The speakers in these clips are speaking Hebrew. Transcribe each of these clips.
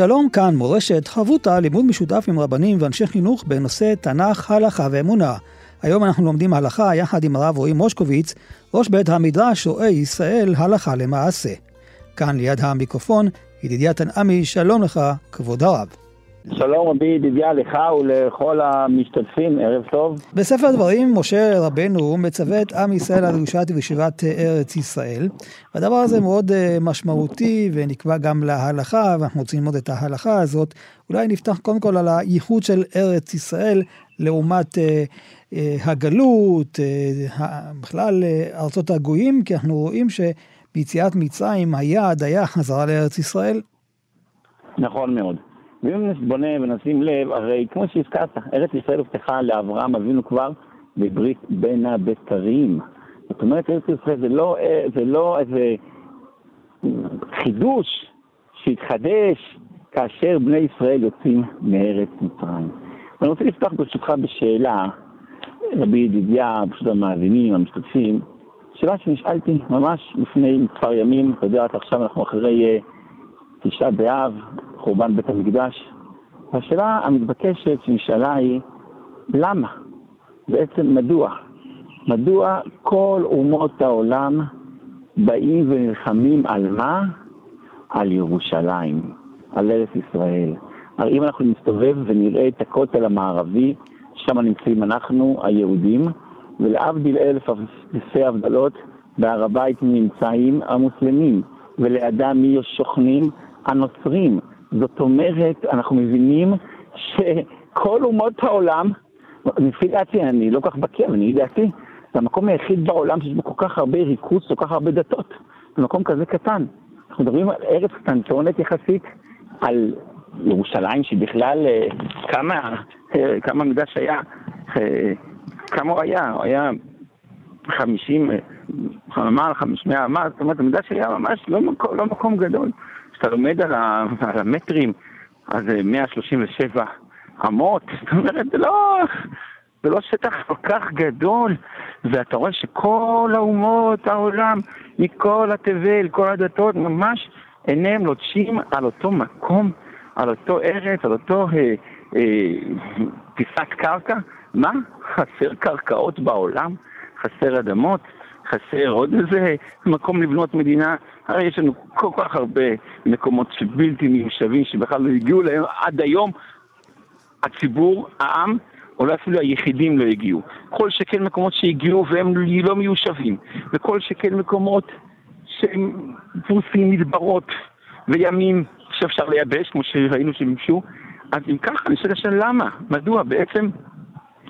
שלום, כאן מורשת, חברותה, לימוד משותף עם רבנים ואנשי חינוך בנושא תנ"ך, הלכה ואמונה. היום אנחנו לומדים הלכה יחד עם הרב רועי מושקוביץ, ראש בית המדרש רואה ישראל הלכה למעשה. כאן ליד המיקרופון, ידידיה תנעמי, שלום לך, כבוד הרב. שלום רבי ידידיה לך ולכל המשתתפים, ערב טוב. בספר דברים משה רבנו מצווה את עם ישראל על ירושת וישיבת ארץ ישראל. והדבר הזה מאוד אה, משמעותי ונקבע גם להלכה, ואנחנו רוצים ללמוד את ההלכה הזאת. אולי נפתח קודם כל על הייחוד של ארץ ישראל לעומת אה, אה, הגלות, בכלל ארצות הגויים, כי אנחנו רואים שביציאת מצרים היעד היה חזרה לארץ ישראל. נכון מאוד. ואם נתבונן ונשים לב, הרי כמו שהזכרת, ארץ ישראל הובטחה לאברהם אבינו כבר בברית בין הבתרים. זאת אומרת, ארץ ישראל זה לא, זה לא איזה חידוש שהתחדש כאשר בני ישראל יוצאים מארץ מצרים. ואני רוצה לפתוח ברשותך בשאלה, רבי ידידיה, פשוט המאזינים, המשתתפים, שאלה שנשאלתי ממש לפני מספר ימים, אתה יודע, עכשיו אנחנו אחרי uh, תשעה באב, חורבן בית המקדש. והשאלה המתבקשת שנשאלה היא, למה? בעצם מדוע? מדוע כל אומות העולם באים ונלחמים על מה? על ירושלים, על ארץ ישראל. הרי אם אנחנו נסתובב ונראה את הכותל המערבי, שם נמצאים אנחנו, היהודים, ולהבדיל אלף אלפי הבדלות, בהר הבית נמצאים המוסלמים, ולידם מי שוכנים? הנוצרים. זאת אומרת, אנחנו מבינים שכל אומות העולם, לפי דעתי, אני לא כך בקיא, אבל אני דעתי, זה המקום היחיד בעולם שיש בו כל כך הרבה ריכוז, כל כך הרבה דתות. זה מקום כזה קטן. אנחנו מדברים על ארץ קטנטונת יחסית, על ירושלים, שבכלל, אה, כמה, אה, כמה מקדש היה, אה, כמה הוא היה? הוא היה חמישים, חממה, חמישים, מה, זאת אומרת, המקדש היה ממש לא מקום, לא מקום גדול. כשאתה לומד על, ה, על המטרים, אז זה 137 אמות, זאת אומרת, לא, זה לא שטח כל כך גדול, ואתה רואה שכל האומות העולם, מכל התבל, כל הדתות, ממש עיניהם לוטשים על אותו מקום, על אותו ארץ, על אותו אה, אה, פיסת קרקע. מה? חסר קרקעות בעולם? חסר אדמות? חסר עוד איזה מקום לבנות מדינה? הרי יש לנו כל כך הרבה מקומות שבלתי מיושבים, שבכלל לא הגיעו להם עד היום. הציבור, העם, אולי אפילו היחידים לא הגיעו. כל שכן מקומות שהגיעו והם לא מיושבים, וכל שכן מקומות שהם פרוסים מדברות וימים שאפשר לייבש, כמו שראינו שביקשו. אז אם ככה, שואל השאלה למה? מדוע בעצם?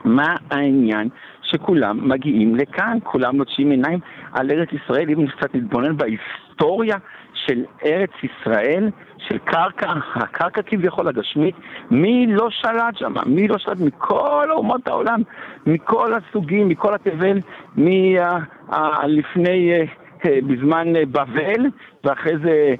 מה העניין שכולם מגיעים לכאן, כולם נוטשים עיניים על ארץ ישראל, אם קצת נתבונן בהיסטוריה של ארץ ישראל, של קרקע, הקרקע כביכול הגשמית, מי לא שלט שם? מי לא שלט מכל אומות העולם, מכל הסוגים, מכל התבל, מלפני... אה, אה, בזמן אה, בבל, ואחרי זה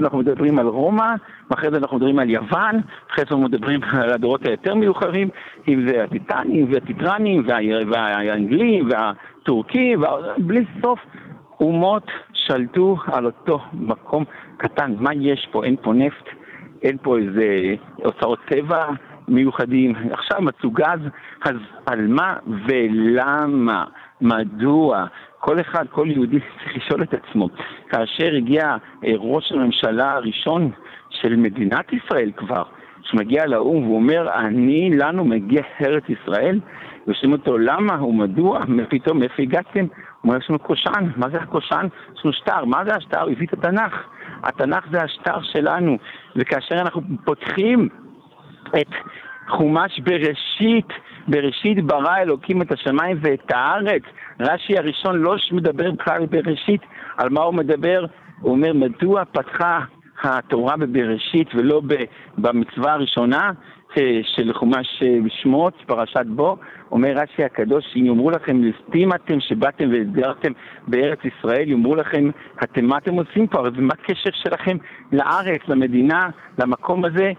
אנחנו מדברים על רומא, ואחרי זה אנחנו מדברים על יוון, אחרי זה אנחנו מדברים על הדורות היותר מיוחרים, אם זה הטיטנים והטיטרנים והאנגלים והטורקים, בלי סוף אומות שלטו על אותו מקום קטן. מה יש פה? אין פה נפט, אין פה איזה אוצרות טבע מיוחדים. עכשיו מצאו גז, אז על מה ולמה? מדוע? כל אחד, כל יהודי צריך לשאול את עצמו. כאשר הגיע אה, ראש הממשלה הראשון של מדינת ישראל כבר, שמגיע לאו"ם והוא אומר, אני, לנו מגיע ארץ ישראל, ושואלים אותו למה ומדוע, פתאום מאיפה הגעתם? הוא אומר, יש לנו קושאן, מה זה הקושאן? יש לנו שטר, מה זה השטר? הוא הביא את התנ"ך. התנ"ך זה השטר שלנו, וכאשר אנחנו פותחים את חומש בראשית, בראשית ברא אלוקים את השמיים ואת הארץ. רש"י הראשון לא מדבר בכלל בראשית, על מה הוא מדבר? הוא אומר, מדוע פתחה התורה בבראשית ולא במצווה הראשונה אה, של חומש אה, שמות, פרשת בו, אומר רש"י הקדוש, אם יאמרו לכם, ליסטים אתם שבאתם והסגרתם בארץ ישראל, יאמרו לכם, אתם מה אתם עושים פה? ומה הקשר שלכם לארץ, למדינה, למקום הזה?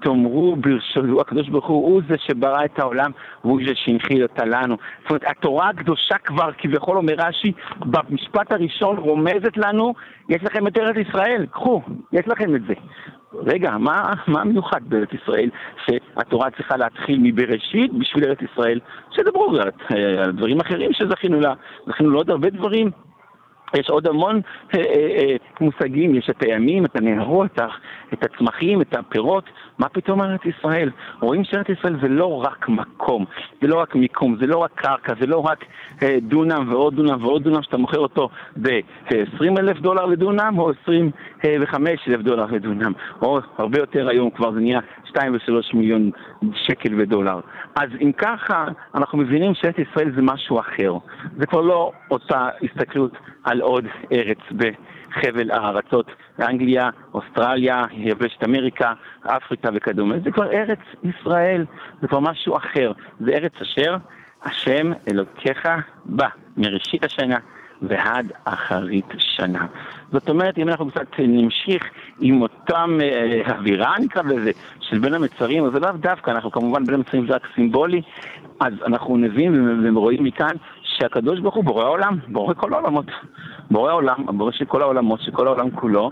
תאמרו ברשותו, הקדוש ברוך הוא הוא זה שברא את העולם והוא זה שהנחיל אותה לנו. זאת אומרת, התורה הקדושה כבר כביכול אומר רש"י, במשפט הראשון רומזת לנו, יש לכם את ארץ ישראל, קחו, יש לכם את זה. רגע, מה, מה מיוחד בארץ ישראל שהתורה צריכה להתחיל מבראשית בשביל ארץ ישראל? שדברו על דברים אחרים שזכינו לה, זכינו לעוד הרבה דברים. יש עוד המון אה, אה, אה, מושגים, יש את הימים, את הנהרות, את הצמחים, את הפירות, מה פתאום ארץ ישראל? רואים שארץ ישראל זה לא רק מקום, זה לא רק מיקום, זה לא רק קרקע, זה לא רק אה, דונם ועוד דונם ועוד דונם שאתה מוכר אותו ב-20 אלף דולר לדונם או 25 אלף דולר לדונם, או הרבה יותר היום כבר זה נהיה 2 ו-3 מיליון שקל ודולר. אז אם ככה, אנחנו מבינים שארץ ישראל זה משהו אחר. זה כבר לא אותה הסתכלות על עוד ארץ בחבל הארצות, אנגליה, אוסטרליה, יבשת אמריקה, אפריקה וכדומה. זה כבר ארץ ישראל, זה כבר משהו אחר. זה ארץ אשר השם אלוקיך בא מראשית השנה ועד אחרית שנה. זאת אומרת, אם אנחנו קצת נמשיך עם אותם אה, אווירה, נקרא לזה, של בין המצרים, אז זה לאו דווקא, אנחנו כמובן בין המצרים זה רק סימבולי, אז אנחנו נבין ורואים מכאן שהקדוש ברוך הוא בורא עולם, בורא כל העולמות. בורא עולם, בורא של כל העולמות, של כל העולם כולו,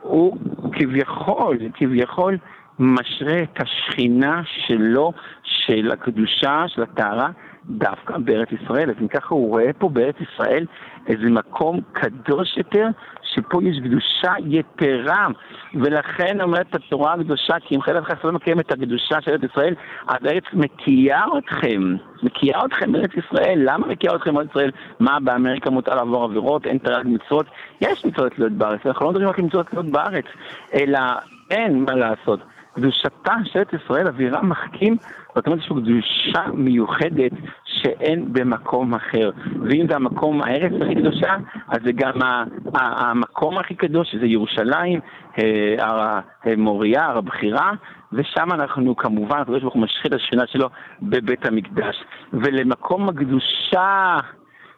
הוא כביכול, כביכול משרה את השכינה שלו, של הקדושה, של הטהרה, דווקא בארץ ישראל. אז אם ככה הוא רואה פה בארץ ישראל איזה מקום קדוש יותר, שפה יש קדושה יתרה. ולכן אומרת התורה הקדושה, כי אם חלק חסר לא מקיים את הקדושה של ארץ ישראל, אז הארץ מקיאה אתכם, מקיאה אתכם בארץ ישראל. למה מקיאה אתכם בארץ ישראל? מה, באמריקה מותר לעבור עבירות, אין תרי"ג מצוות? יש מצוות להיות בארץ, אנחנו לא מדברים רק על מצוות להיות בארץ, אלא אין מה לעשות. קדושתה של ארץ ישראל, אווירה מחכים, זאת אומרת, פה קדושה מיוחדת שאין במקום אחר. ואם זה המקום, הארץ הכי קדושה, אז זה גם המקום הכי קדוש, שזה ירושלים, הר מוריה, הר הבחירה, ושם אנחנו כמובן, הקדוש ברוך הוא משחית את השכינה שלו בבית המקדש. ולמקום הקדושה,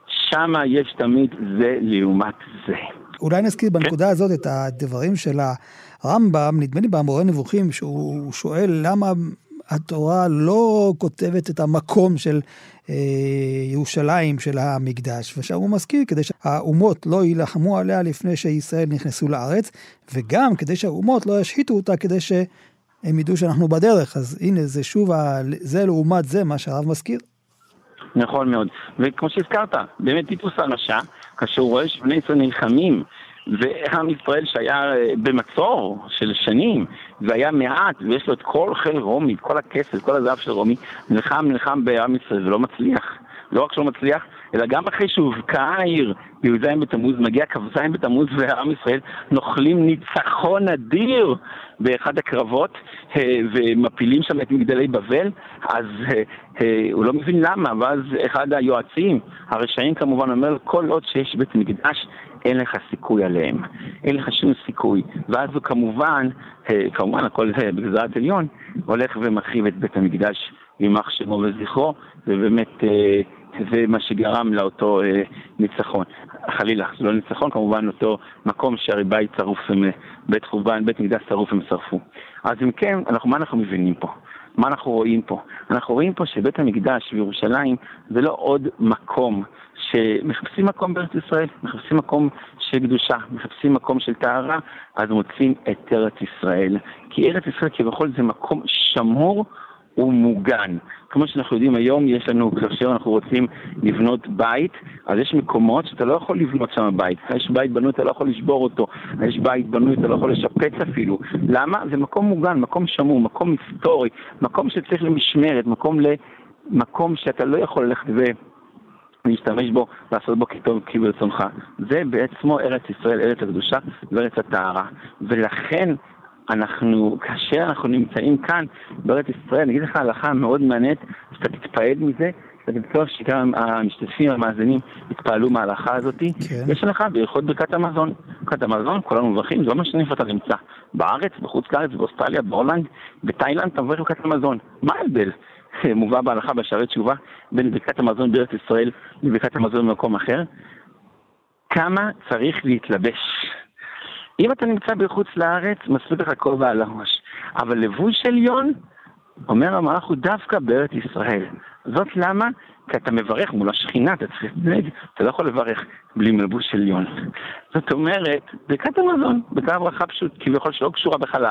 שם יש תמיד זה לעומת זה. אולי נזכיר בנקודה. הזאת את הדברים של הרמב"ם, נדמה לי במורה נבוכים, שהוא שואל למה התורה לא כותבת את המקום של אה, ירושלים, של המקדש, ושם הוא מזכיר כדי שהאומות לא יילחמו עליה לפני שישראל נכנסו לארץ, וגם כדי שהאומות לא ישחיתו אותה כדי שהם ידעו שאנחנו בדרך. אז הנה, זה שוב, זה לעומת זה מה שהרב מזכיר. נכון מאוד, וכמו שהזכרת, באמת טיטוס הרשע, כאשר הוא רואה שבני ישראל נלחמים ועם ישראל שהיה אה, במצור של שנים, והיה מעט, ויש לו את כל חיל רומי, כל הכסף, כל הזהב של רומי, נלחם, נלחם בעם ישראל ולא מצליח. לא רק שלא מצליח, אלא גם אחרי שהובקעה העיר בי"ז בתמוז, מגיע כ"ז בתמוז ועם ישראל נוחלים ניצחון אדיר באחד הקרבות אה, ומפילים שם את מגדלי בבל, אז אה, הוא לא מבין למה, ואז אחד היועצים, הרשעים כמובן, אומר כל עוד שיש בית מקדש אין לך סיכוי עליהם, אין לך שום סיכוי. ואז הוא כמובן, אה, כמובן הכל זה בגזרת עליון, הולך ומחריב את בית המקדש יימח שמו וזכרו, ובאמת אה, זה מה שגרם לאותו אה, ניצחון. חלילה, לא ניצחון, כמובן אותו מקום שהרי בית שרוף, בית חורבן, בית מקדש שרוף הם שרפו. אז אם כן, אנחנו, מה אנחנו מבינים פה? מה אנחנו רואים פה? אנחנו רואים פה שבית המקדש בירושלים זה לא עוד מקום שמחפשים מקום בארץ ישראל, מחפשים מקום של קדושה, מחפשים מקום של טהרה, אז מוצאים את ארץ ישראל. כי ארץ ישראל כביכול זה מקום שמור ומוגן. כמו שאנחנו יודעים היום, יש לנו, כאשר אנחנו רוצים לבנות בית, אז יש מקומות שאתה לא יכול לבנות שם בית. יש בית בנוי, אתה לא יכול לשבור אותו. יש בית בנוי, אתה לא יכול לשפץ אפילו. למה? זה מקום מוגן, מקום שמור, מקום היסטורי, מקום שצריך למשמרת, מקום. מקום שאתה לא יכול ללכת ו... להשתמש בו, לעשות בו כטוב כי ברצונך. זה בעצמו ארץ ישראל, ארץ הקדושה וארץ הטהרה. ולכן אנחנו, כאשר אנחנו נמצאים כאן בארץ ישראל, אני אגיד לך הלכה מאוד מעניינת, שאתה תתפעד מזה, אני בטוח שגם המשתתפים, המאזינים, יתפעלו מההלכה הזאת. כן. יש הלכה בהלכות ברכת המזון. ברכת המזון, כולנו מברכים, זה לא משנה איפה אתה נמצא. בארץ, בחוץ לארץ, באוסטרליה, בהולנד, בתאילנד, אתה מברך ברכת המזון. מה ההבדל? מובא בהלכה בשערי תשובה בין ברכת המזון בארץ ישראל לברכת המזון במקום אחר. כמה צריך להתלבש. אם אתה נמצא בחוץ לארץ, מספיק לך כובע על הראש. אבל לבוש עליון, אומר המלאך הוא דווקא בארץ ישראל. זאת למה? כי אתה מברך מול השכינה, אתה צריך להתנהג, אתה לא יכול לברך בלי מלבוש עליון. זאת אומרת, ברכת המזון, ברכת ברכה פשוט, כביכול שלא קשורה בכלל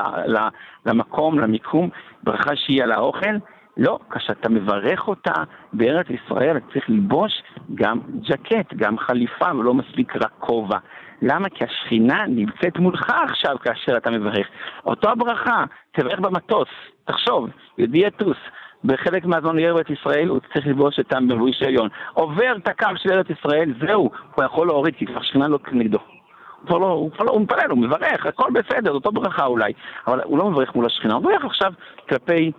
למקום, למיקום, ברכה שהיא על האוכל, לא, כשאתה מברך אותה בארץ ישראל, אתה צריך ללבוש גם ג'קט, גם חליפה, ולא מספיק רק כובע. למה? כי השכינה נמצאת מולך עכשיו כאשר אתה מברך. אותו הברכה, תברך במטוס, תחשוב, יהודי יטוס. בחלק מהזמן לארץ ישראל הוא צריך ללבוש את המבוש העליון. עובר את הקו של ארץ ישראל, זהו, הוא יכול להוריד, כי כבר שכינה לא נגדו. הוא כבר לא, הוא כבר לא, הוא מתפלל, הוא מברך, הכל בסדר, אותו ברכה אולי, אבל הוא לא מברך מול השכינה, הוא מברך עכשיו כלפי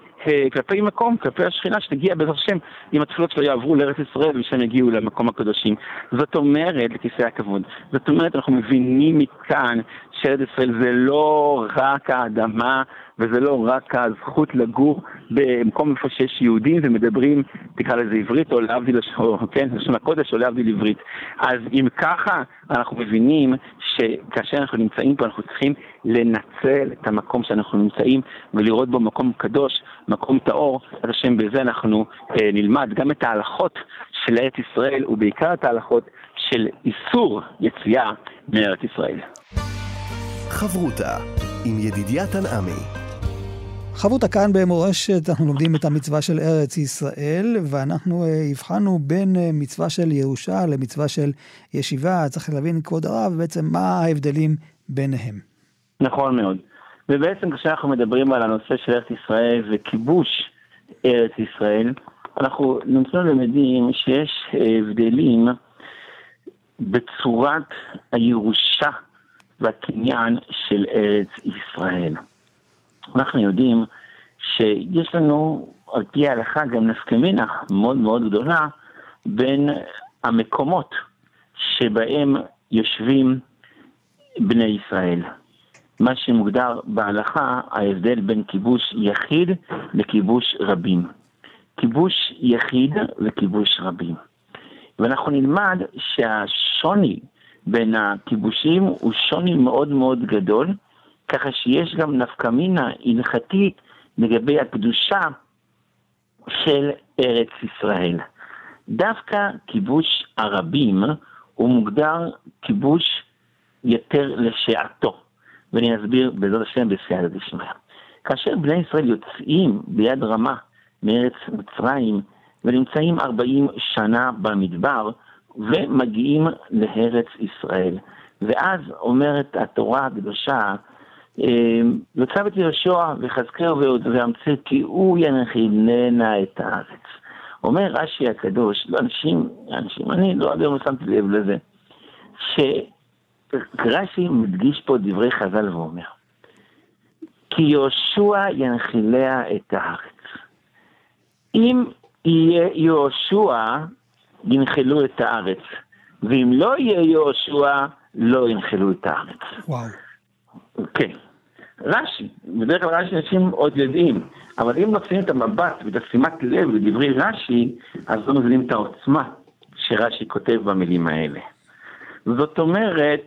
כלפי מקום, כלפי השכינה שתגיע בעזרת השם, אם התפילות שלו יעברו לארץ ישראל ושהם יגיעו למקום הקדושים. זאת אומרת, לכיסא הכבוד, זאת אומרת, אנחנו מבינים מכאן שארץ ישראל זה לא רק האדמה וזה לא רק הזכות לגור במקום איפה שיש יהודים ומדברים, תקרא לזה עברית או להבדיל, כן, לשון הקודש או להבדיל עברית. אז אם ככה, אנחנו מבינים שכאשר אנחנו נמצאים פה, אנחנו צריכים לנצל את המקום שאנחנו נמצאים ולראות בו מקום קדוש, מקום טהור, אז השם בזה אנחנו אה, נלמד גם את ההלכות של ארץ ישראל ובעיקר את ההלכות של איסור יציאה מארץ ישראל. חברותה עם ידידיה תנעמי חברותה כאן במורשת, אנחנו לומדים את המצווה של ארץ ישראל, ואנחנו אה, הבחנו בין אה, מצווה של ירושה למצווה של ישיבה. צריך להבין, כבוד הרב, בעצם מה ההבדלים ביניהם. נכון מאוד. ובעצם כשאנחנו מדברים על הנושא של ארץ ישראל וכיבוש ארץ ישראל, אנחנו נמצאים למדים שיש הבדלים בצורת הירושה והקניין של ארץ ישראל. אנחנו יודעים שיש לנו, על פי ההלכה, גם נפקמינה מאוד מאוד גדולה בין המקומות שבהם יושבים בני ישראל. מה שמוגדר בהלכה ההבדל בין כיבוש יחיד לכיבוש רבים. כיבוש יחיד וכיבוש רבים. ואנחנו נלמד שהשוני בין הכיבושים הוא שוני מאוד מאוד גדול, ככה שיש גם נפקמינה הלכתית לגבי הקדושה של ארץ ישראל. דווקא כיבוש הרבים הוא מוגדר כיבוש יותר לשעתו. ואני אסביר בעזרת השם בסייעתא דשמיא. כאשר בני ישראל יוצאים ביד רמה מארץ מצרים ונמצאים 40 שנה במדבר ומגיעים לארץ ישראל. ואז אומרת התורה הקדושה, יוצא את יהושע וחזקהו ואמצה כי הוא ינחילנה את הארץ. אומר רש"י הקדוש, לא אנשים, אנשים, אני לא עד היום שמתי לב לזה, ש... רש"י מדגיש פה דברי חז"ל ואומר, כי יהושע ינחיליה את הארץ. אם יהיה יהושע, ינחלו את הארץ, ואם לא יהיה יהושע, לא ינחלו את הארץ. וואו. כן. רש"י, בדרך כלל רש"י אנשים עוד יודעים, אבל אם נותנים את המבט ואת השימת לב לדברי רש"י, אז לא מבינים את העוצמה שרש"י כותב במילים האלה. זאת אומרת,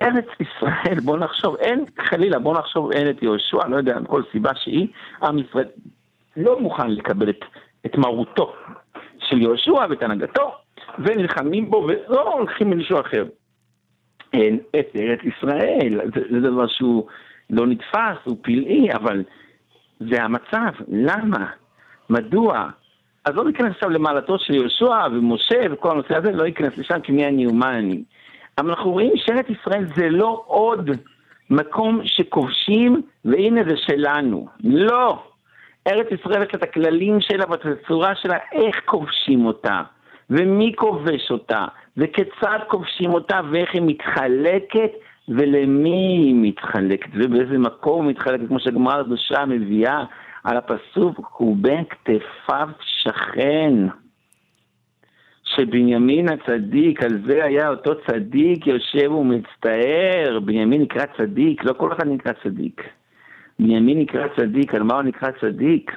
ארץ ישראל, בוא נחשוב, אין, חלילה, בוא נחשוב, אין את יהושע, לא יודע, כל סיבה שהיא, עם ישראל לא מוכן לקבל את, את מרותו של יהושע ואת הנהגתו, ונלחמים בו ולא הולכים למישהו אחר. אין את ארץ ישראל, זה, זה דבר שהוא לא נתפס, הוא פלאי, אבל זה המצב, למה? מדוע? אז לא ניכנס עכשיו למעלתו של יהושע ומשה וכל הנושא הזה, לא ייכנס לשם כי מי אני ומה אני. אבל אנחנו רואים שארץ ישראל זה לא עוד מקום שכובשים והנה זה שלנו. לא. ארץ ישראל יש את הכללים שלה ואת הצורה שלה, איך כובשים אותה, ומי כובש אותה, וכיצד כובשים אותה, ואיך היא מתחלקת, ולמי היא מתחלקת, ובאיזה מקום היא מתחלקת, כמו שהגמרא הקדושה מביאה על הפסוק, הוא בין כתפיו שכן. שבנימין הצדיק, על זה היה אותו צדיק יושב ומצטער, בנימין נקרא צדיק, לא כל אחד נקרא צדיק. בנימין נקרא צדיק, על מה הוא נקרא צדיק?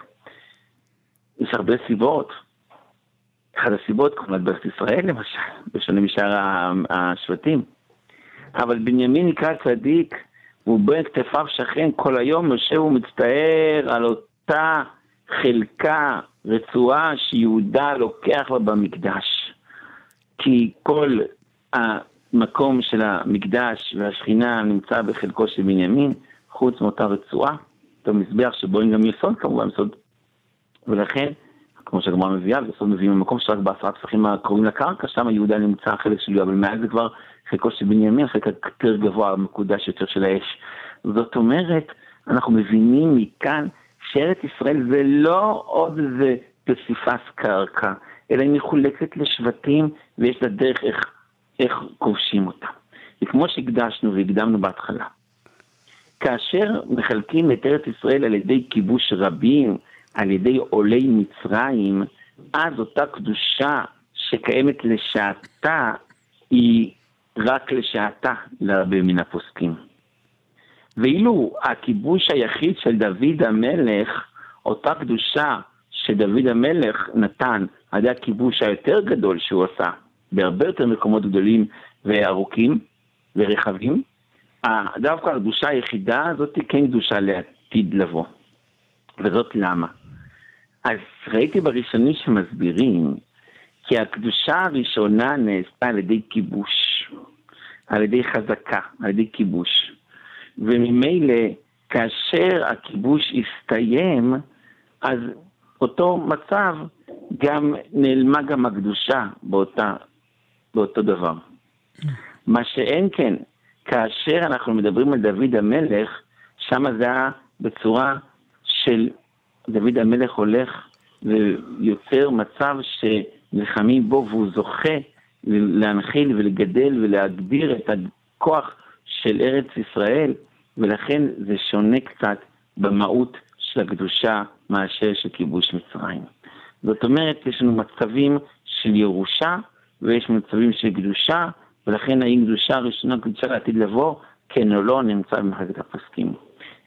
יש הרבה סיבות. אחת הסיבות, כמו בארץ ישראל למשל, בשונה משאר השבטים. אבל בנימין נקרא צדיק, והוא בין כתפיו שכן כל היום יושב ומצטער על אותה חלקה, רצועה, שיהודה לוקח לה במקדש. כי כל המקום של המקדש והשכינה נמצא בחלקו של בנימין, חוץ מאותה רצועה, אותו מזבח שבו אין גם יסוד כמובן, יסוד. ולכן, כמו שהגמרא מביאה, ויסוד מביאים במקום שרק בעשרה טפחים הקרובים לקרקע, שם יהודה נמצא החלק של יהודה, אבל מעל זה כבר חלקו של בנימין, חלק יותר גבוה, מקודש יותר של האש. זאת אומרת, אנחנו מבינים מכאן שארץ ישראל זה לא עוד איזה פסיפס קרקע, אלא היא מחולקת לשבטים ויש לה דרך איך, איך כובשים אותה. וכמו שהקדשנו והקדמנו בהתחלה, כאשר מחלקים את ארץ ישראל על ידי כיבוש רבים, על ידי עולי מצרים, אז אותה קדושה שקיימת לשעתה, היא רק לשעתה לרבי מן הפוסקים. ואילו הכיבוש היחיד של דוד המלך, אותה קדושה שדוד המלך נתן על ידי הכיבוש היותר גדול שהוא עשה, בהרבה יותר מקומות גדולים וארוכים ורחבים, דווקא הקדושה היחידה הזאת היא כן קדושה לעתיד לבוא. וזאת למה? אז ראיתי בראשונים שמסבירים כי הקדושה הראשונה נעשתה על ידי כיבוש, על ידי חזקה, על ידי כיבוש. וממילא כאשר הכיבוש הסתיים, אז אותו מצב גם נעלמה גם הקדושה באותה, באותו דבר. מה שאין כן, כאשר אנחנו מדברים על דוד המלך, שם זה היה בצורה של דוד המלך הולך ויוצר מצב שנלחמים בו והוא זוכה להנחיל ולגדל ולהגביר את הכוח של ארץ ישראל, ולכן זה שונה קצת במהות של הקדושה מאשר של כיבוש מצרים. זאת אומרת, יש לנו מצבים של ירושה ויש מצבים של קדושה, ולכן האם קדושה ראשונה, קדושה לעתיד לבוא, כן או לא, נמצא במחלקת הפוסקים.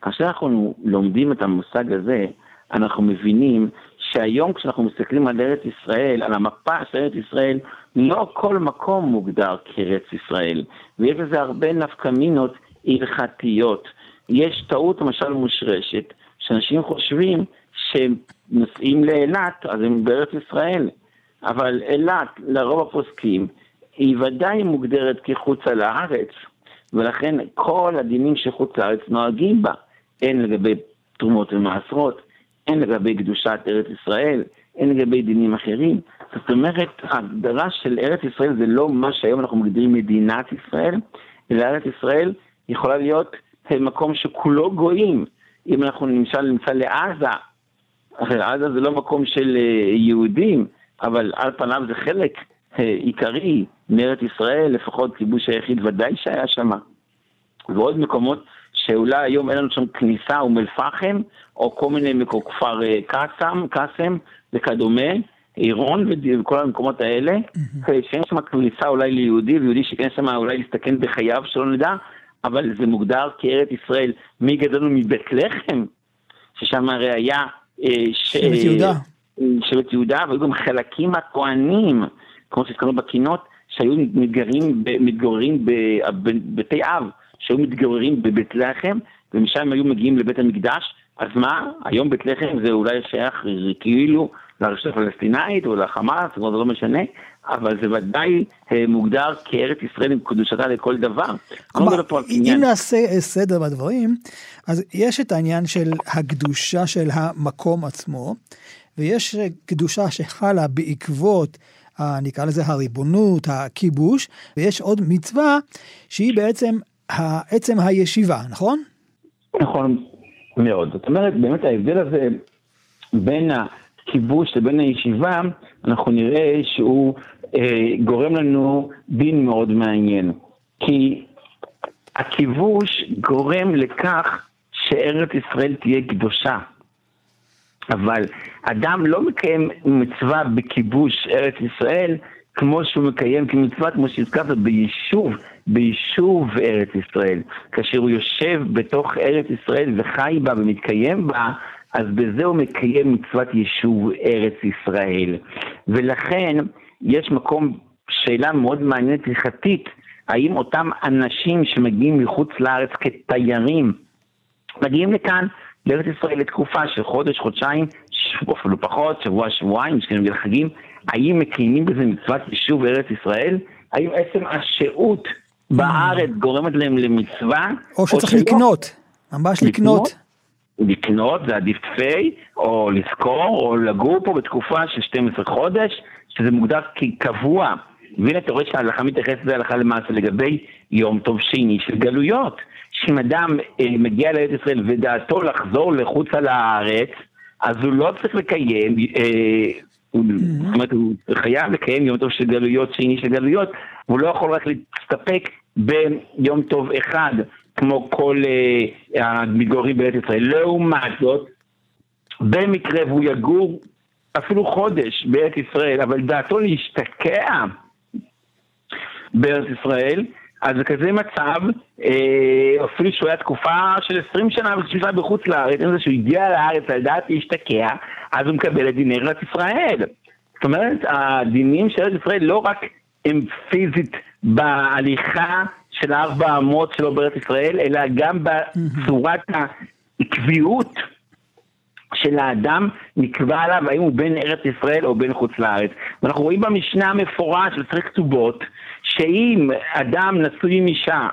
כאשר אנחנו לומדים את המושג הזה, אנחנו מבינים שהיום כשאנחנו מסתכלים על ארץ ישראל, על המפה של ארץ ישראל, לא כל מקום מוגדר כארץ ישראל, ויש לזה הרבה נפקמינות הלכתיות. יש טעות למשל מושרשת, שאנשים חושבים שהם נוסעים לאילת, אז הם בארץ ישראל, אבל אילת, לרוב הפוסקים, היא ודאי מוגדרת כחוצה לארץ, ולכן כל הדינים שחוץ לארץ נוהגים בה, הן לגבי תרומות ומעשרות, הן לגבי קדושת ארץ ישראל, הן לגבי דינים אחרים. זאת אומרת, ההגדרה של ארץ ישראל זה לא מה שהיום אנחנו מגדירים מדינת ישראל, אלא ארץ ישראל יכולה להיות מקום שכולו גויים. אם אנחנו למשל נמצא לעזה, עזה זה לא מקום של אה, יהודים, אבל על פניו זה חלק אה, עיקרי מארץ ישראל, לפחות כיבוש היחיד ודאי שהיה שם. ועוד מקומות שאולי היום אין לנו שם כניסה, אום אל-פחם, או כל מיני מקומות, כפר אה, קאסם, קאסם וכדומה, עירון וכל המקומות האלה. שאין שם כניסה אולי ליהודי, ויהודי שכן שם אולי להסתכן בחייו, שלא נדע, אבל זה מוגדר כארץ ישראל. מי גדלנו מבית לחם, ששם הרי היה... אה, שבט יהודה. שבט יהודה, והיו גם חלקים מהכוהנים, כמו שהזכרנו בקינות, שהיו מתגוררים, מתגוררים בבתי אב. שהיו מתגוררים בבית לחם, ומשם היו מגיעים לבית המקדש, אז מה, היום בית לחם זה אולי שייך כאילו לרשות הפלסטינאית או לחמאס, זה לא משנה, אבל זה ודאי אה, מוגדר כארץ ישראל עם קדושתה לכל דבר. כלומר, אם נעשה אה, סדר בדברים, אז יש את העניין של הקדושה של המקום עצמו, ויש אה, קדושה שחלה בעקבות נקרא לזה הריבונות, הכיבוש, ויש עוד מצווה שהיא בעצם עצם הישיבה, נכון? נכון מאוד. זאת אומרת, באמת ההבדל הזה בין הכיבוש לבין הישיבה, אנחנו נראה שהוא אה, גורם לנו דין מאוד מעניין. כי הכיבוש גורם לכך שארץ ישראל תהיה קדושה. אבל אדם לא מקיים מצווה בכיבוש ארץ ישראל כמו שהוא מקיים כמצווה, כמו שהזכרת, ביישוב, ביישוב ארץ ישראל. כאשר הוא יושב בתוך ארץ ישראל וחי בה ומתקיים בה, אז בזה הוא מקיים מצוות יישוב ארץ ישראל. ולכן יש מקום, שאלה מאוד מעניינת הלכתית, האם אותם אנשים שמגיעים מחוץ לארץ כתיירים, מגיעים לכאן, לארץ ישראל לתקופה של חודש, חודשיים, אפילו פחות, שבוע, שבועיים, יש כאלה חגים, האם מקיימים בזה מצוות יישוב ארץ ישראל? האם עצם השהות בארץ גורמת להם למצווה? או שצריך או לקנות, ממש לקנות. לקנות זה עדיף תפי, או לשכור, או לגור פה בתקופה של 12 חודש, שזה מוגדר כקבוע. והנה אתה רואה שההלכה מתייחסת להלכה למעשה לגבי יום טוב שני של גלויות. שאם אדם אה, מגיע לארץ ישראל ודעתו לחזור לחוצה לארץ, אז הוא לא צריך לקיים, אה, הוא, זאת אומרת, הוא חייב לקיים יום טוב של גלויות, שני של גלויות, הוא לא יכול רק להסתפק ביום טוב אחד, כמו כל אה, המתגוררים בארץ ישראל. לעומת זאת, במקרה והוא יגור אפילו חודש בארץ ישראל, אבל דעתו להשתקע בארץ ישראל, אז בכזה מצב, אה, אפילו שהוא היה תקופה של 20 שנה ושנה בחוץ לארץ, אם זה שהוא הגיע לארץ על דעת להשתקע, אז הוא מקבל את דיני ארץ ישראל. זאת אומרת, הדינים של ארץ ישראל לא רק הם פיזית בהליכה של ארבע אמות שלו בארץ ישראל, אלא גם בצורת העקביות של האדם נקבע עליו האם הוא בין ארץ ישראל או בין חוץ לארץ. ואנחנו רואים במשנה המפורש של צריך כתובות, שאם אדם נשוי עם אישה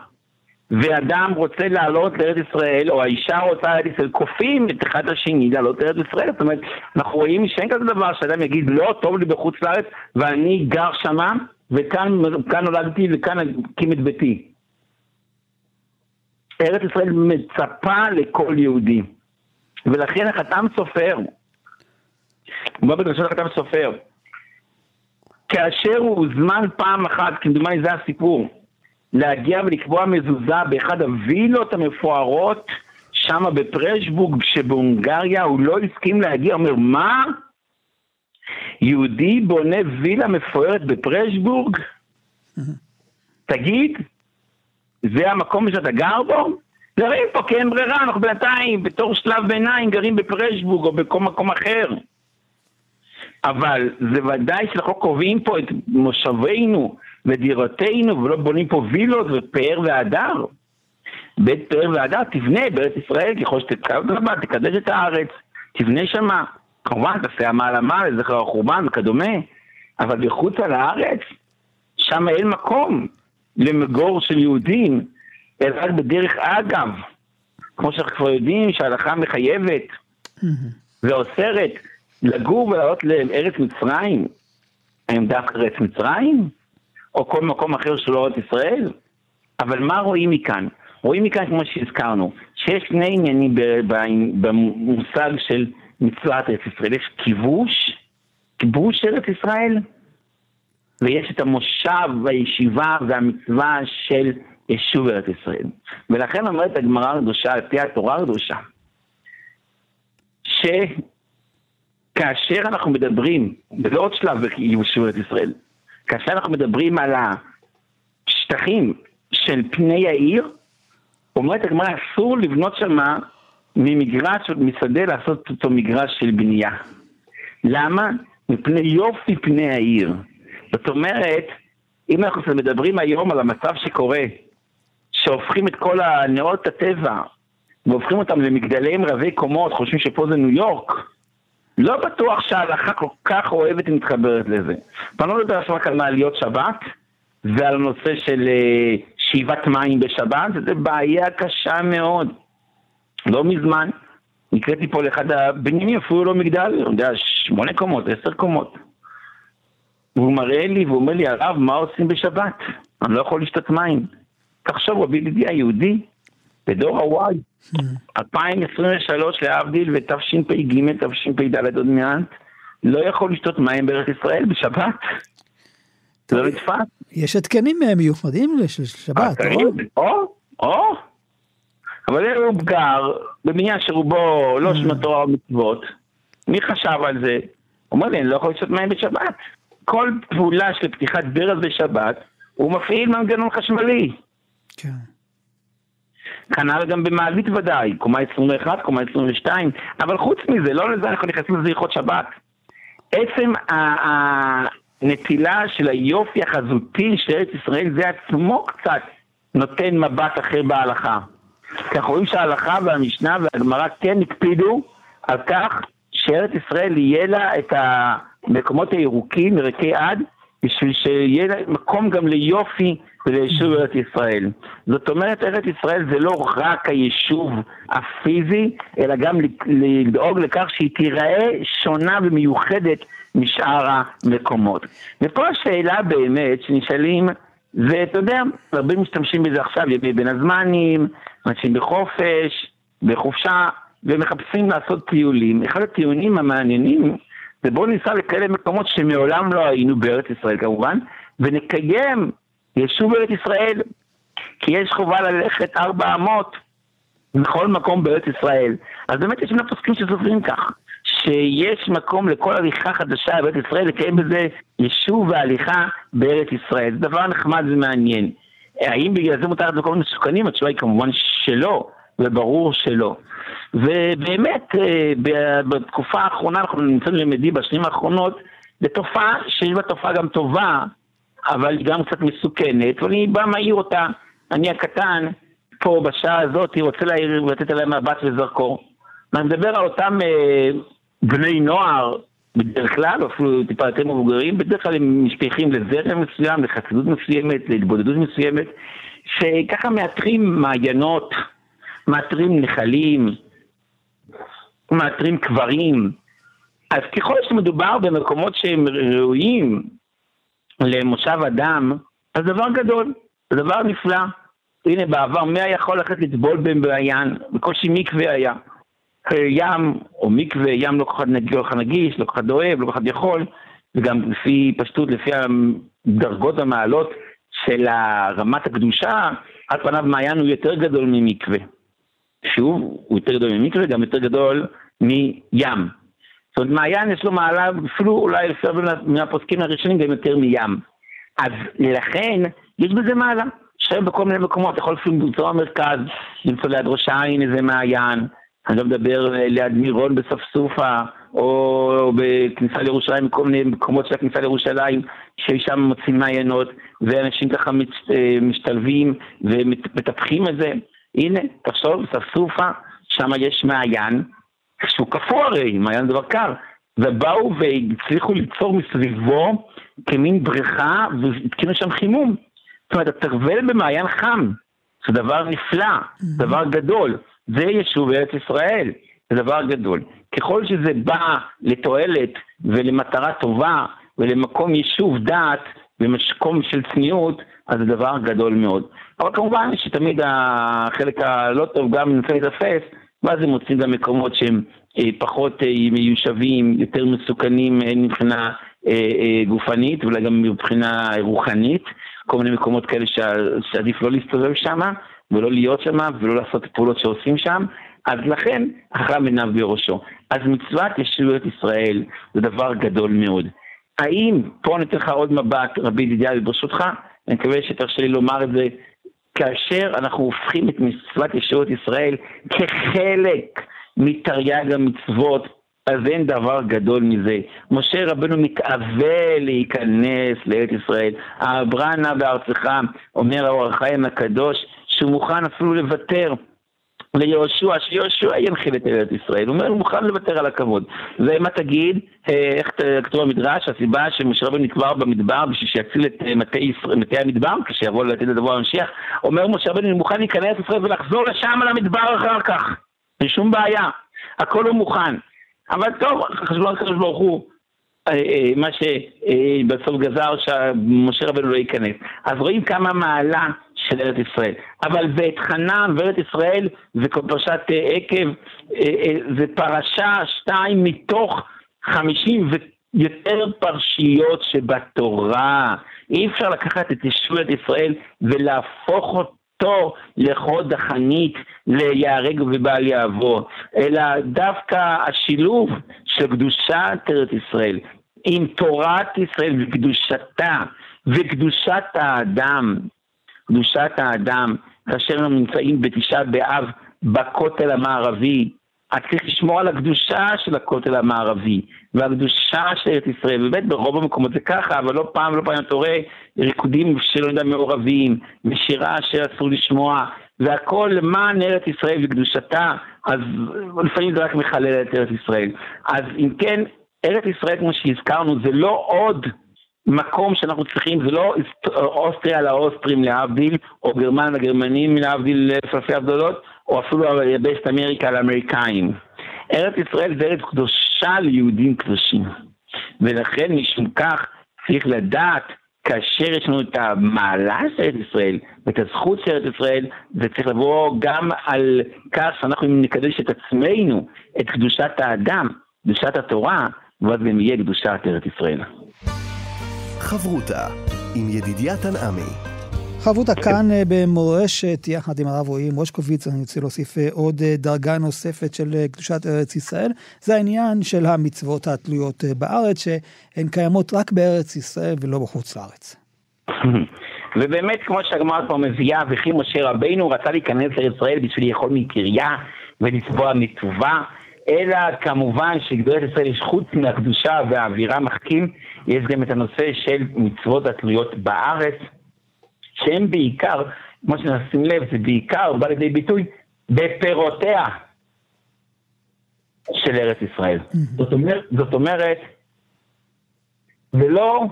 ואדם רוצה לעלות לארץ ישראל, או האישה רוצה לארץ ישראל, כופים את אחד השני לעלות לארץ ישראל. זאת אומרת, אנחנו רואים שאין כזה דבר שאדם יגיד, לא, טוב לי בחוץ לארץ, ואני גר שמה, וכאן נולדתי וכאן אקים את ביתי. ארץ ישראל מצפה לכל יהודי. ולכן החתם סופר, הוא בא בדרשת החתם סופר, כאשר הוא הוזמן פעם אחת, כמדומני זה הסיפור, להגיע ולקבוע מזוזה באחד הווילות המפוארות שמה בפרשבורג שבהונגריה, הוא לא הסכים להגיע, אומר מה? יהודי בונה וילה מפוארת בפרשבורג? תגיד, זה המקום שאתה גר בו? גרים פה כי אין ברירה, אנחנו בינתיים בתור שלב ביניים גרים בפרשבורג או בכל מקום אחר. אבל זה ודאי שאנחנו קובעים פה את מושבינו ודירותינו ולא בונים פה וילות ופאר והדר. בית פאר והדר תבנה בארץ ישראל ככל שתתקרב תקדש את הארץ, תבנה שמה. כמובן תעשה עמל עמל לזכר החורבן וכדומה, אבל מחוצה לארץ, שם אין מקום למגור של יהודים, אלא רק בדרך אגב. כמו שאנחנו כבר יודעים שההלכה מחייבת ואוסרת לגור ולעלות לארץ מצרים, האם דווקא ארץ מצרים? או כל מקום אחר שלא ארץ ישראל? אבל מה רואים מכאן? רואים מכאן, כמו שהזכרנו, שיש שני עניינים במושג של מצוות ארץ ישראל. יש כיבוש, כיבוש ארץ ישראל, ויש את המושב והישיבה והמצווה של יישוב ארץ ישראל. ולכן אומרת הגמרא הקדושה, על פי התורה הקדושה, ש... כאשר אנחנו מדברים, וזה עוד שלב ביישוב ארץ ישראל, כאשר אנחנו מדברים על השטחים של פני העיר, אומרת הגמרא, אסור לבנות שמה ממגרש, משדה לעשות אותו מגרש של בנייה. למה? מפני יופי פני העיר. זאת אומרת, אם אנחנו מדברים היום על המצב שקורה, שהופכים את כל נאות הטבע והופכים אותם למגדלים רבי קומות, חושבים שפה זה ניו יורק, לא בטוח שההלכה כל כך אוהבת ומתחברת לזה. ואני לא מדבר עכשיו רק על מעליות שבת ועל הנושא של אה, שאיבת מים בשבת, זו בעיה קשה מאוד. לא מזמן, נקראתי פה לאחד הבניינים, אפילו לא מגדל, אני יודע, שמונה קומות, עשר קומות. והוא מראה לי והוא אומר לי, הרב, מה עושים בשבת? אני לא יכול לשתות מים. תחשוב, רבי ידידי היהודי, בדור ה-Y, 2023 להבדיל ותשפ"ג, תשפ"ד עוד מעט, לא יכול לשתות מים בארץ ישראל בשבת. לא נתפס. יש התקנים מיוחדים של שבת, או? או, אבל הוא גר בבניין שרובו לא שמע תורה ומצוות, מי חשב על זה? הוא אומר לי, אני לא יכול לשתות מים בשבת. כל פעולה של פתיחת ברז בשבת, הוא מפעיל מנגנון חשמלי. כן. כנ"ל גם במעלית ודאי, קומה 21, קומה 22, אבל חוץ מזה, לא לזה אנחנו נכנסים לזה הלכות שבת. עצם הנטילה של היופי החזותי של ארץ ישראל, זה עצמו קצת נותן מבט אחר בהלכה. כי אנחנו רואים שההלכה והמשנה והגמרא כן הקפידו על כך שארץ ישראל יהיה לה את המקומות הירוקים, ירקי עד, בשביל שיהיה מקום גם ליופי וליישוב ארץ ישראל. זאת אומרת, ארץ ישראל זה לא רק היישוב הפיזי, אלא גם לדאוג לכך שהיא תיראה שונה ומיוחדת משאר המקומות. ופה השאלה באמת שנשאלים, ואתה יודע, הרבה משתמשים בזה עכשיו, ימי בין הזמנים, אנשים בחופש, בחופשה, ומחפשים לעשות טיולים. אחד הטיולים המעניינים זה בואו ניסע לכאלה מקומות שמעולם לא היינו בארץ ישראל כמובן, ונקיים יישוב ארץ ישראל, כי יש חובה ללכת ארבע אמות בכל מקום בארץ ישראל. אז באמת יש לנו פוסקים שסופרים כך, שיש מקום לכל הליכה חדשה בארץ ישראל, לקיים בזה יישוב והליכה בארץ ישראל. זה דבר נחמד ומעניין. האם בגלל זה מותר למקומות מסוכנים? התשובה היא כמובן שלא, וברור שלא. ובאמת, אה, בתקופה האחרונה, אנחנו נמצאים למדים בשנים האחרונות, בתופעה שיש בה תופעה גם טובה, אבל גם קצת מסוכנת, ואני בא מעיר אותה, אני הקטן, פה בשעה הזאת, רוצה להעיר ולתת עליה מבט וזרקור. אני מדבר על אותם אה, בני נוער, בדרך כלל, אפילו טיפה יותר מבוגרים, בדרך כלל הם משתייכים לזרם מסוים, לחסידות מסוימת, להתבודדות מסוימת, שככה מאתרים מעיינות, מאתרים נחלים, מאתרים קברים. אז ככל שמדובר במקומות שהם ראויים למושב אדם, אז דבר גדול, דבר נפלא. הנה בעבר, מי היה יכול ללכת לטבול בהם בעיין? בקושי מקווה היה. ים או מקווה, ים לא כל כך נגיש, לא כל כך אוהב, לא כל כך יכול, וגם לפי פשטות, לפי הדרגות המעלות של רמת הקדושה, על פניו מעיין הוא יותר גדול ממקווה. שוב, הוא יותר גדול ממקווה, גם יותר גדול מים. זאת אומרת, מעיין יש לו מעלה, אפילו אולי לפי הרבה מהפוסקים הראשונים גם יותר מים. אז לכן, יש בזה מעלה. שם בכל מיני מקומות, יכול אפילו למצוא במרכז, למצוא ליד ראש העין איזה מעיין. אני לא מדבר ליד מירון בספסופה, או בכניסה לירושלים, בכל מיני מקומות של הכניסה לירושלים, ששם מוצאים מעיינות, ואנשים ככה אה, משתלבים ומטפחים את זה. הנה, תחשוב, ספסופה, שם יש מעיין, שהוא קפוא הרי, מעיין דבר קר, ובאו והצליחו ליצור מסביבו כמין בריכה, והתקינו שם חימום. זאת אומרת, הטרבל במעיין חם, זה דבר נפלא, דבר גדול. זה יישוב ארץ ישראל, זה דבר גדול. ככל שזה בא לתועלת ולמטרה טובה ולמקום יישוב דעת ומקום של צניעות, אז זה דבר גדול מאוד. אבל כמובן שתמיד החלק הלא טוב גם נמצא להתאפס, ואז הם מוצאים גם מקומות שהם אה, פחות אה, מיושבים, יותר מסוכנים אה, מבחינה גופנית, ואולי גם מבחינה רוחנית, כל מיני מקומות כאלה שעדיף לא להסתובב שם, ולא להיות שם, ולא לעשות פעולות שעושים שם, אז לכן החכם עיניו בראשו. אז מצוות ישויות ישראל זה דבר גדול מאוד. האם, פה אני אתן לך עוד מבט, רבי ידידיה, ברשותך, אני מקווה שתרשה לי לומר את זה, כאשר אנחנו הופכים את מצוות ישויות ישראל כחלק מתרי"ג המצוות, אז אין דבר גדול מזה. משה רבנו מתאווה להיכנס לארץ ישראל. אברנה נא בארצך, אומר האור החיים הקדוש, שהוא מוכן אפילו לוותר ליהושע, שיהושע ינחיל את ארץ ישראל. הוא אומר, הוא מוכן לוותר על הכבוד. ומה תגיד, אה, איך כתוב במדרש, הסיבה שמשה רבנו נקבר במדבר בשביל שיציל את אה, מטה, המדבר, כשיבוא לתת את הדבר המשיח, אומר משה רבנו, אני מוכן להיכנס לישראל ולחזור לשם על המדבר אחר כך. אין שום בעיה, הכל הוא מוכן. אבל טוב, חשבו על הקדוש ברוך הוא, אה, מה שבסוף גזר שמשה רבנו לא ייכנס. אז רואים כמה מעלה של ארץ ישראל. אבל ואת חנן וארץ ישראל ופרשת אה, עקב זה פרשה שתיים מתוך חמישים ויותר פרשיות שבתורה. אי אפשר לקחת את ישועת ישראל ולהפוך אותו לחוד החנית ליהרג ובל יעבור, אלא דווקא השילוב של קדושת ארץ ישראל עם תורת ישראל וקדושתה וקדושת האדם, קדושת האדם, כאשר אנחנו נמצאים בתשעה באב בכותל המערבי, אז צריך לשמור על הקדושה של הכותל המערבי והקדושה של ארץ ישראל, באמת ברוב המקומות זה ככה, אבל לא פעם, לא פעם אתה רואה ריקודים שלא יודע מעורבים, ושירה שאסור לשמוע, והכל למען ארץ ישראל וקדושתה, אז לפעמים זה רק מחלל את ארץ ישראל. אז אם כן, ארץ ישראל, כמו שהזכרנו, זה לא עוד מקום שאנחנו צריכים, זה לא אוסטריה לאוסטרים להבדיל, או גרמן לגרמנים להבדיל לפרפי הבדלות, או אפילו יבשת אמריקה לאמריקאים. ארץ ישראל זה ארץ קדושה ליהודים קדושים. ולכן משום כך צריך לדעת כאשר יש לנו את המעלה של ארץ ישראל ואת הזכות של ארץ ישראל, זה צריך לבוא גם על כך שאנחנו נקדש את עצמנו, את קדושת האדם, קדושת התורה, ואז גם יהיה קדושת ארץ ישראל. חברותה עם ידידיה תנעמי חברותה כאן אה, במורשת, יחד עם הרב רועי מושקוביץ, אני רוצה להוסיף אה, עוד אה, דרגה נוספת של קדושת ארץ ישראל, זה העניין של המצוות התלויות בארץ, שהן קיימות רק בארץ ישראל ולא בחוץ לארץ. ובאמת, כמו שהגמרא כבר מביאה, וכי משה רבינו רצה להיכנס לישראל בשביל לאכול מקריה ולצבוע מטובה, אלא כמובן שגדולת ישראל יש חוץ מהקדושה והאווירה מחכים, יש גם את הנושא של מצוות התלויות בארץ. שהם בעיקר, כמו שנשים לב, זה בעיקר בא לידי ביטוי בפירותיה של ארץ ישראל. זאת, אומר, זאת אומרת, ולא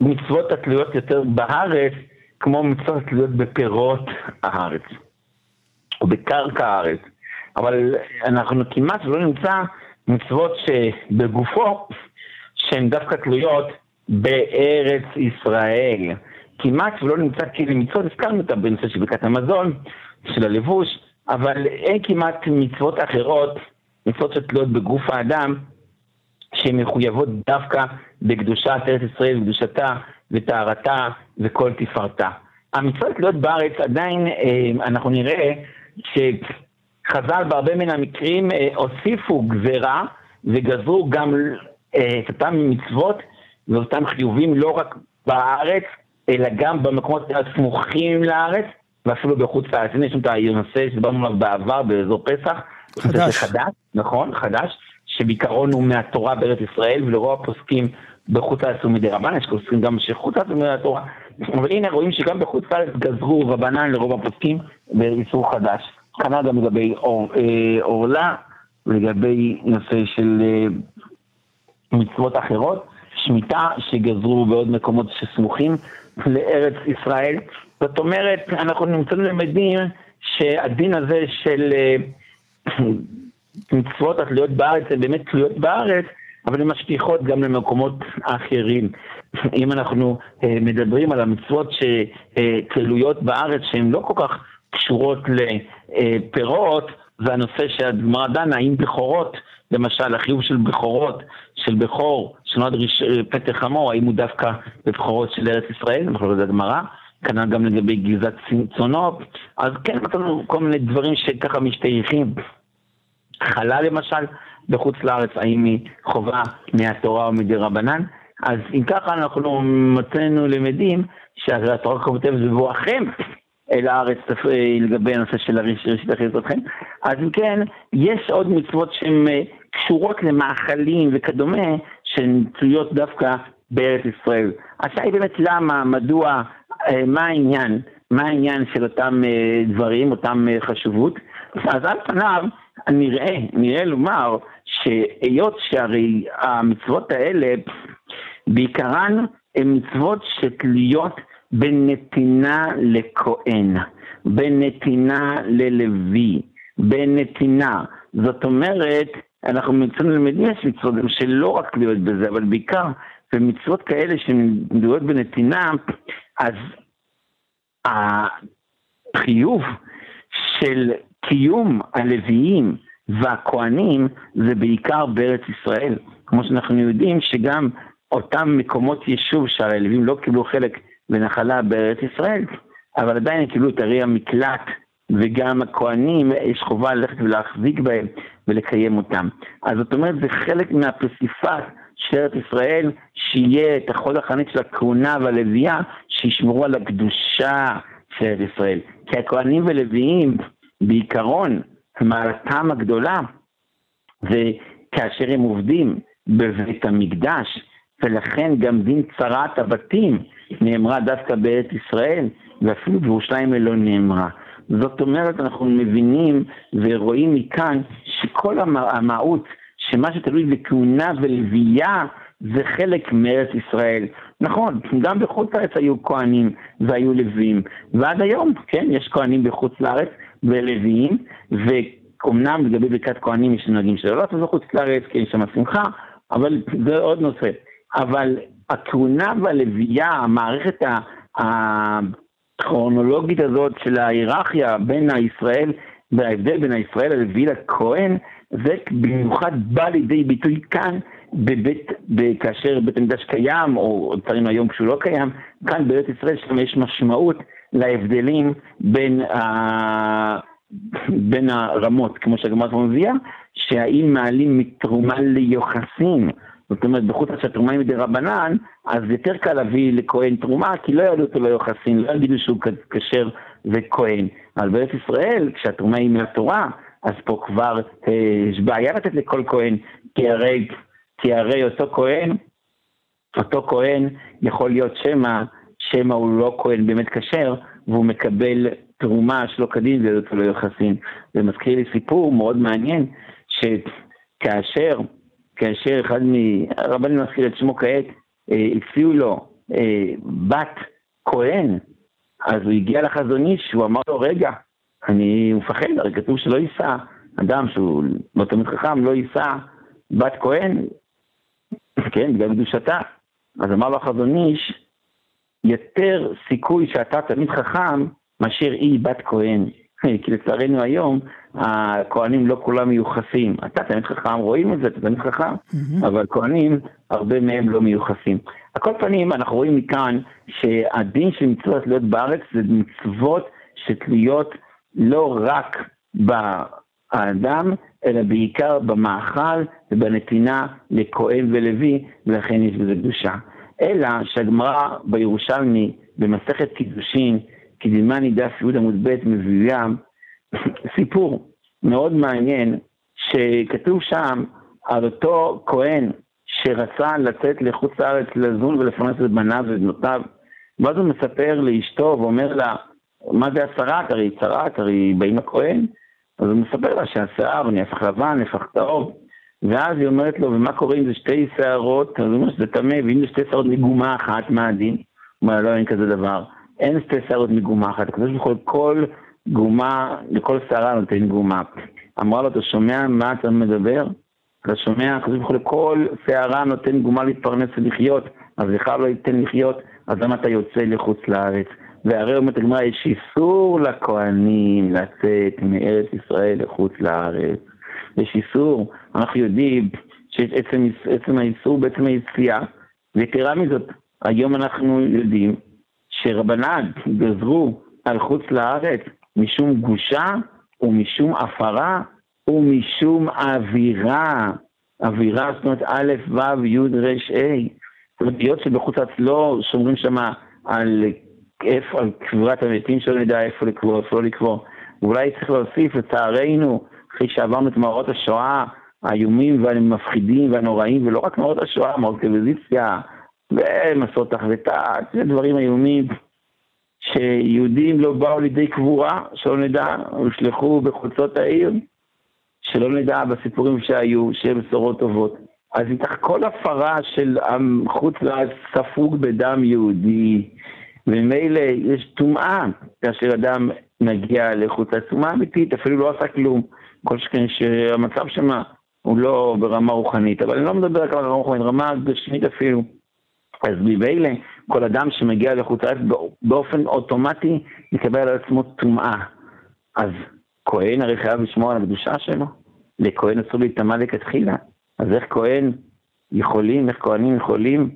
מצוות התלויות יותר בארץ, כמו מצוות התלויות בפירות הארץ, או בקרקע הארץ. אבל אנחנו כמעט לא נמצא מצוות שבגופו, שהן דווקא תלויות בארץ ישראל. כמעט ולא נמצא כלי מצוות, הזכרנו אותה בנושא של ברכת המזון, של הלבוש, אבל אין כמעט מצוות אחרות, מצוות שתלויות בגוף האדם, שהן מחויבות דווקא בקדושת ארץ ישראל וקדושתה וטהרתה וכל תפארתה. המצוות תלויות בארץ עדיין אה, אנחנו נראה שחז"ל בהרבה מן המקרים אה, הוסיפו גזרה וגזרו גם אה, את אותם מצוות ואותם חיובים לא רק בארץ, אלא גם במקומות הסמוכים לארץ, ואפילו בחוץ לארץ. הנה יש לנו את הנושא שדיברנו עליו בעבר באזור פסח. חדש. חדש, נכון, חדש, שבעיקרון הוא מהתורה בארץ ישראל, ולרוב הפוסקים בחוץ לארץ הוא מדי רבנן, יש פוסקים גם שחוץ לארץ הוא מהתורה. אבל הנה רואים שגם בחוץ לארץ גזרו רבנן לרוב הפוסקים באיסור חדש. כנ"ל גם לגבי עורלה, ולגבי נושא של אה, מצוות אחרות, שמיטה שגזרו בעוד מקומות שסמוכים לארץ ישראל. זאת אומרת, אנחנו נמצאים למדים שהדין הזה של אה, מצוות התלויות בארץ הן באמת תלויות בארץ, אבל הן משפיחות גם למקומות אחרים. אם אנחנו אה, מדברים על המצוות שתלויות בארץ שהן לא כל כך קשורות לפירות, זה הנושא שהגמרא דנה, האם בכורות, למשל החיוב של בכורות, של בכור, שנועד פתח חמור, האם הוא דווקא בבכורות של ארץ ישראל, אנחנו לא יודעים גמרא, כנ"ל גם לגבי גזת צאנו, אז כן מצאנו כל מיני דברים שככה משתייכים. חלה למשל, בחוץ לארץ, האם היא חובה מהתורה או מדי רבנן? אז אם ככה אנחנו מצאנו למדים שהתורה כותבת בבואכם אל הארץ לגבי הנושא של ראשית אחיזתכם. אז אם כן, יש עוד מצוות שהן אה, קשורות למאכלים וכדומה, שהן תלויות דווקא בארץ ישראל. השאלה היא באמת למה, מדוע, אה, מה העניין, מה העניין של אותם אה, דברים, אותם חשובות. אז על פניו, נראה, נראה לומר שהיות שהרי המצוות האלה, בעיקרן הן מצוות שתלויות בנתינה לכהן, בנתינה ללוי, בנתינה. זאת אומרת, אנחנו מצאנו למדים יש מצוות שלא רק להיות בזה, אבל בעיקר במצוות כאלה שמדויות בנתינה, אז החיוב של קיום הלוויים והכוהנים זה בעיקר בארץ ישראל. כמו שאנחנו יודעים שגם אותם מקומות יישוב שהלווים לא קיבלו חלק ונחלה בארץ ישראל, אבל עדיין קיבלו את ארי המקלט, וגם הכוהנים, יש חובה ללכת ולהחזיק בהם ולקיים אותם. אז זאת אומרת, זה חלק מהפסיפס של ארץ ישראל, שיהיה את החוד החנית של הכהונה והלוויה, שישמרו על הקדושה של ארץ ישראל. כי הכהנים ולוויים, בעיקרון, מעלתם הגדולה, וכאשר הם עובדים בבית המקדש, ולכן גם דין צרת הבתים נאמרה דווקא בארץ ישראל, ואפילו בירושלים לא נאמרה. זאת אומרת, אנחנו מבינים ורואים מכאן שכל המהות, שמה שתלוי בכהונה ולוויה, זה חלק מארץ ישראל. נכון, גם בחוץ לארץ היו כהנים והיו לוויים, ועד היום, כן, יש כהנים בחוץ לארץ ולוויים, ואומנם לגבי ברכת כהנים יש נהגים שלא לעשות בחוץ לארץ, כי יש שם שמחה, אבל זה עוד נושא. אבל הכהונה והלוויה, המערכת הכרונולוגית הזאת של ההיררכיה בין הישראל, וההבדל בין הישראל הלוי לכהן, זה במיוחד בא לידי ביטוי כאן, בבית, כאשר בית המקדש קיים, או דברים היום כשהוא לא קיים, כאן בארץ ישראל שם יש משמעות להבדלים בין, ה... בין הרמות, כמו שהגמרא מביאה, שהאם מעלים מתרומה ליוחסין, זאת אומרת, בחוץ שהתרומה היא מדי רבנן, אז יותר קל להביא לכהן תרומה, כי לא יעלו אותו ליוחסין, לא יגידו שהוא כשר וכהן. אבל בארץ ישראל, כשהתרומה היא מהתורה, אז פה כבר אה, יש בעיה לתת לכל כהן, כי הרי, כי הרי אותו כהן, אותו כהן יכול להיות שמא, שמא הוא לא כהן באמת כשר, והוא מקבל תרומה שלא כדין ויעלו אותו ליוחסין. זה מזכיר לי סיפור מאוד מעניין, שכאשר כאשר אחד מהרבנים מזכיר את שמו כעת, אה, הציעו לו אה, בת כהן, אז הוא הגיע לחזון איש, הוא אמר לו, רגע, אני מפחד, הרי כתוב שלא יישא, אדם שהוא לא תמיד חכם, לא יישא בת כהן, כן, בגלל קדושתה. אז אמר לו החזון איש, יותר סיכוי שאתה תמיד חכם, מאשר היא בת כהן. כי לצערנו היום, הכהנים לא כולם מיוחסים. אתה תמיד חכם, רואים את זה, אתה תמיד חכם, אבל כהנים, הרבה מהם לא מיוחסים. על כל פנים, אנחנו רואים מכאן שהדין של מצוות להיות בארץ זה מצוות שתלויות לא רק באדם, אלא בעיקר במאכל ובנתינה לכהן ולוי, ולכן יש בזה קדושה. אלא שהגמרא בירושלמי, במסכת קידושין, כדלמני דף י' עמוד ב' מבוים סיפור מאוד מעניין שכתוב שם על אותו כהן שרצה לצאת לחוץ לארץ לזון ולפרנס את בניו ובנותיו ואז הוא מספר לאשתו ואומר לה מה זה השרת? הרי צרת, הרי באים לכהן אז הוא מספר לה שהשיער נהפך לבן, נהפך טהוב ואז היא אומרת לו, ומה קורה אם זה שתי שערות? אז הוא אומר שזה טמא, ואם זה שתי שערות מגומה אחת, מה הדין? הוא אומר, לא, אין כזה דבר. אין שתי שערות מגומה אחת, הקדוש ברוך הוא כל גומה, לכל שערה נותן גומה. אמרה לו, אתה שומע מה אתה מדבר? אתה שומע, הקדוש ברוך הוא לכל שערה נותן גומה להתפרנס ולחיות, אז לך לא ייתן לחיות, אז למה אתה יוצא לחוץ לארץ? והרי אומרת הגמרא, יש איסור לכהנים לצאת מארץ ישראל לחוץ לארץ. יש איסור, אנחנו יודעים שיש עצם, עצם האיסור בעצם היציאה, ויתרה מזאת, היום אנחנו יודעים שרבנן גזרו על חוץ לארץ משום גושה ומשום הפרה ומשום אווירה. אווירה, זאת אומרת א', ו', י', ר', ה'. זאת אומרת, היות שבחוץ לארץ לא שומרים שם על איפה, על קבורת המתים שלא נדע איפה לקבור, איפה לא לקבור. ואולי צריך להוסיף, לצערנו, אחרי שעברנו את מאורעות השואה האיומים והמפחידים והנוראים, ולא רק מאורעות השואה, מאורעות טלוויזיציה, ומסעות תחבטה, זה דברים איומים שיהודים לא באו לידי קבורה, שלא נדע, הושלכו בחוצות העיר, שלא נדע בסיפורים שהיו, שיהיה בשורות טובות. אז איתך כל הפרה של חוץ לארץ ספוג בדם יהודי, וממילא יש טומאה כאשר אדם מגיע לחוץ לארץ, טומאה אמיתית, אפילו לא עשה כלום. כל שכן שהמצב שם הוא לא ברמה רוחנית, אבל אני לא מדבר רק על רמה רוחנית, רמה גשמית אפילו. אז ממילא כל אדם שמגיע לחוץ לארץ באופן אוטומטי מקבל על עצמו טומאה. אז כהן הרי חייב לשמור על הקדושה שלו, לכהן אסור להיטמע לכתחילה. אז איך כהן יכולים, איך כהנים יכולים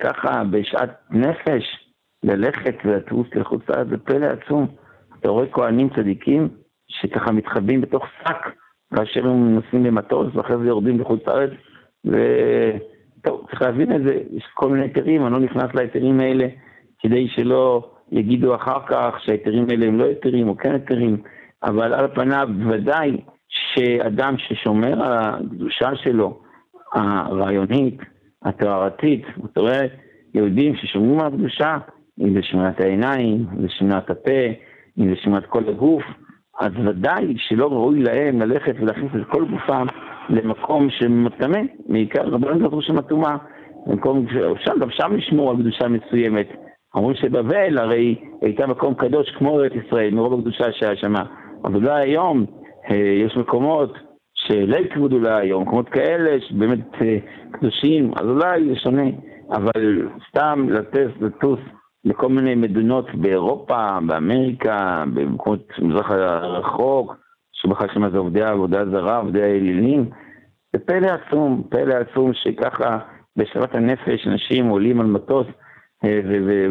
ככה בשעת נפש ללכת ולטוס לחוץ לארץ, זה פלא עצום. אתה רואה כהנים צדיקים שככה מתחבאים בתוך שק כאשר הם נוסעים למטוס ואחרי זה יורדים לחוץ לארץ טוב, צריך להבין את זה, יש כל מיני היתרים, אני לא נכנס להיתרים האלה כדי שלא יגידו אחר כך שההיתרים האלה הם לא היתרים או כן היתרים, אבל על פניו ודאי שאדם ששומר על הקדושה שלו, הרעיונית, הטהרתית, אתה רואה יהודים ששומרים על הקדושה, אם זה שמירת העיניים, אם זה שמירת הפה, אם זה שמירת כל הגוף, אז ודאי שלא ראוי להם ללכת ולהכניס את כל גופם למקום שמטמא, בעיקר רבנות לא שם הטומאה. אפשר גם שם לשמור על קדושה מסוימת. אומרים שבבל הרי הייתה מקום קדוש כמו ארץ ישראל, מרוב הקדושה שהיה שם. אבל אולי היום אה, יש מקומות שליל כבוד אולי היום, מקומות כאלה שבאמת אה, קדושים, אז אולי זה שונה. אבל סתם לטוס, לטוס לכל מיני מדינות באירופה, באמריקה, במקומות מזרח הרחוק, שם זה עובדי עבודה זרה, עובדי האלילים. זה פלא עצום, פלא עצום שככה בשבת הנפש אנשים עולים על מטוס אה,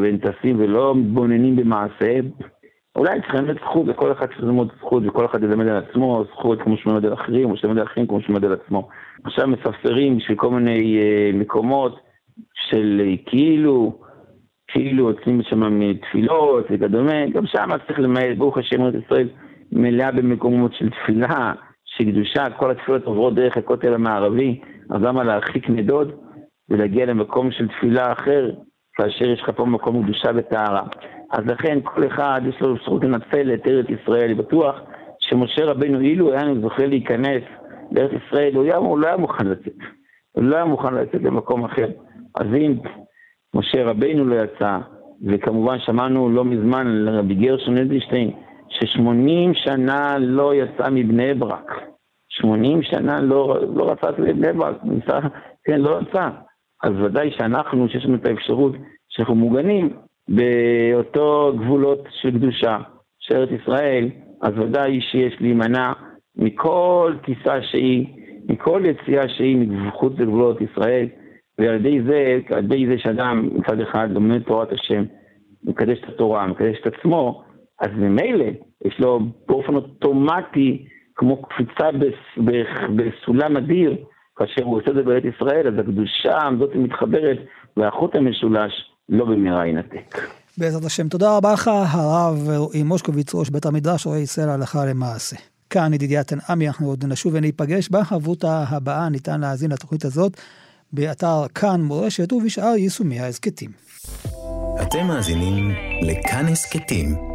ונטסים ולא מתבוננים במעשיהם. אולי צריך ללמד זכות, לכל אחד צריך ללמוד זכות, וכל אחד ילמד על עצמו, זכות כמו שהוא ללמד על אחרים, או שלמד על אחרים כמו שהוא ללמד על עצמו. עכשיו מספסרים של כל מיני uh, מקומות של uh, כאילו, כאילו יוצאים שם מתפילות וכדומה, גם שם צריך למעט, ברוך השם, ארץ ישראל מלאה במקומות של תפילה, של קדושה, כל התפילות עוברות דרך הכותל המערבי, אז למה להרחיק נדוד ולהגיע למקום של תפילה אחר, כאשר יש לך פה מקום קדושה וטהרה. אז לכן כל אחד יש לו זכות לנצל את ארץ ישראל, אני בטוח שמשה רבנו, אילו היה זוכה להיכנס לארץ ישראל, הוא, היה, הוא לא היה מוכן לצאת, הוא לא היה מוכן לצאת למקום אחר. אז אם משה רבנו לא יצא, וכמובן שמענו לא מזמן על רבי גרשון אדלשטיין, ש-80 שנה לא יצא מבני ברק. 80 שנה לא, לא רצה לבני ברק, ניסה, כן, לא רצה. אז ודאי שאנחנו, שיש לנו את האפשרות שאנחנו מוגנים באותו גבולות של קדושה, של ארץ ישראל, אז ודאי שיש להימנע מכל טיסה שהיא, מכל יציאה שהיא מחוץ לגבולות ישראל, ועל ידי זה, על ידי זה שאדם מצד אחד לומד תורת השם, מקדש את התורה, מקדש את עצמו, אז ממילא יש לו באופן אוטומטי, כמו קפיצה בסולם אדיר, כאשר הוא עושה את זה בארץ ישראל, אז הקדושה הזאת מתחברת, והחוט המשולש לא במהרה ינתק. בעזרת השם. תודה רבה לך, הרב רועי מושקוביץ, ראש בית המדרש, רואה ישראל הלכה למעשה. כאן ידידיה תנעמי, אנחנו עוד נשוב וניפגש בחברותה הבאה, ניתן להאזין לתוכנית הזאת באתר כאן מורשת ובשאר יישומי ההסכתים. אתם מאזינים לכאן הסכתים,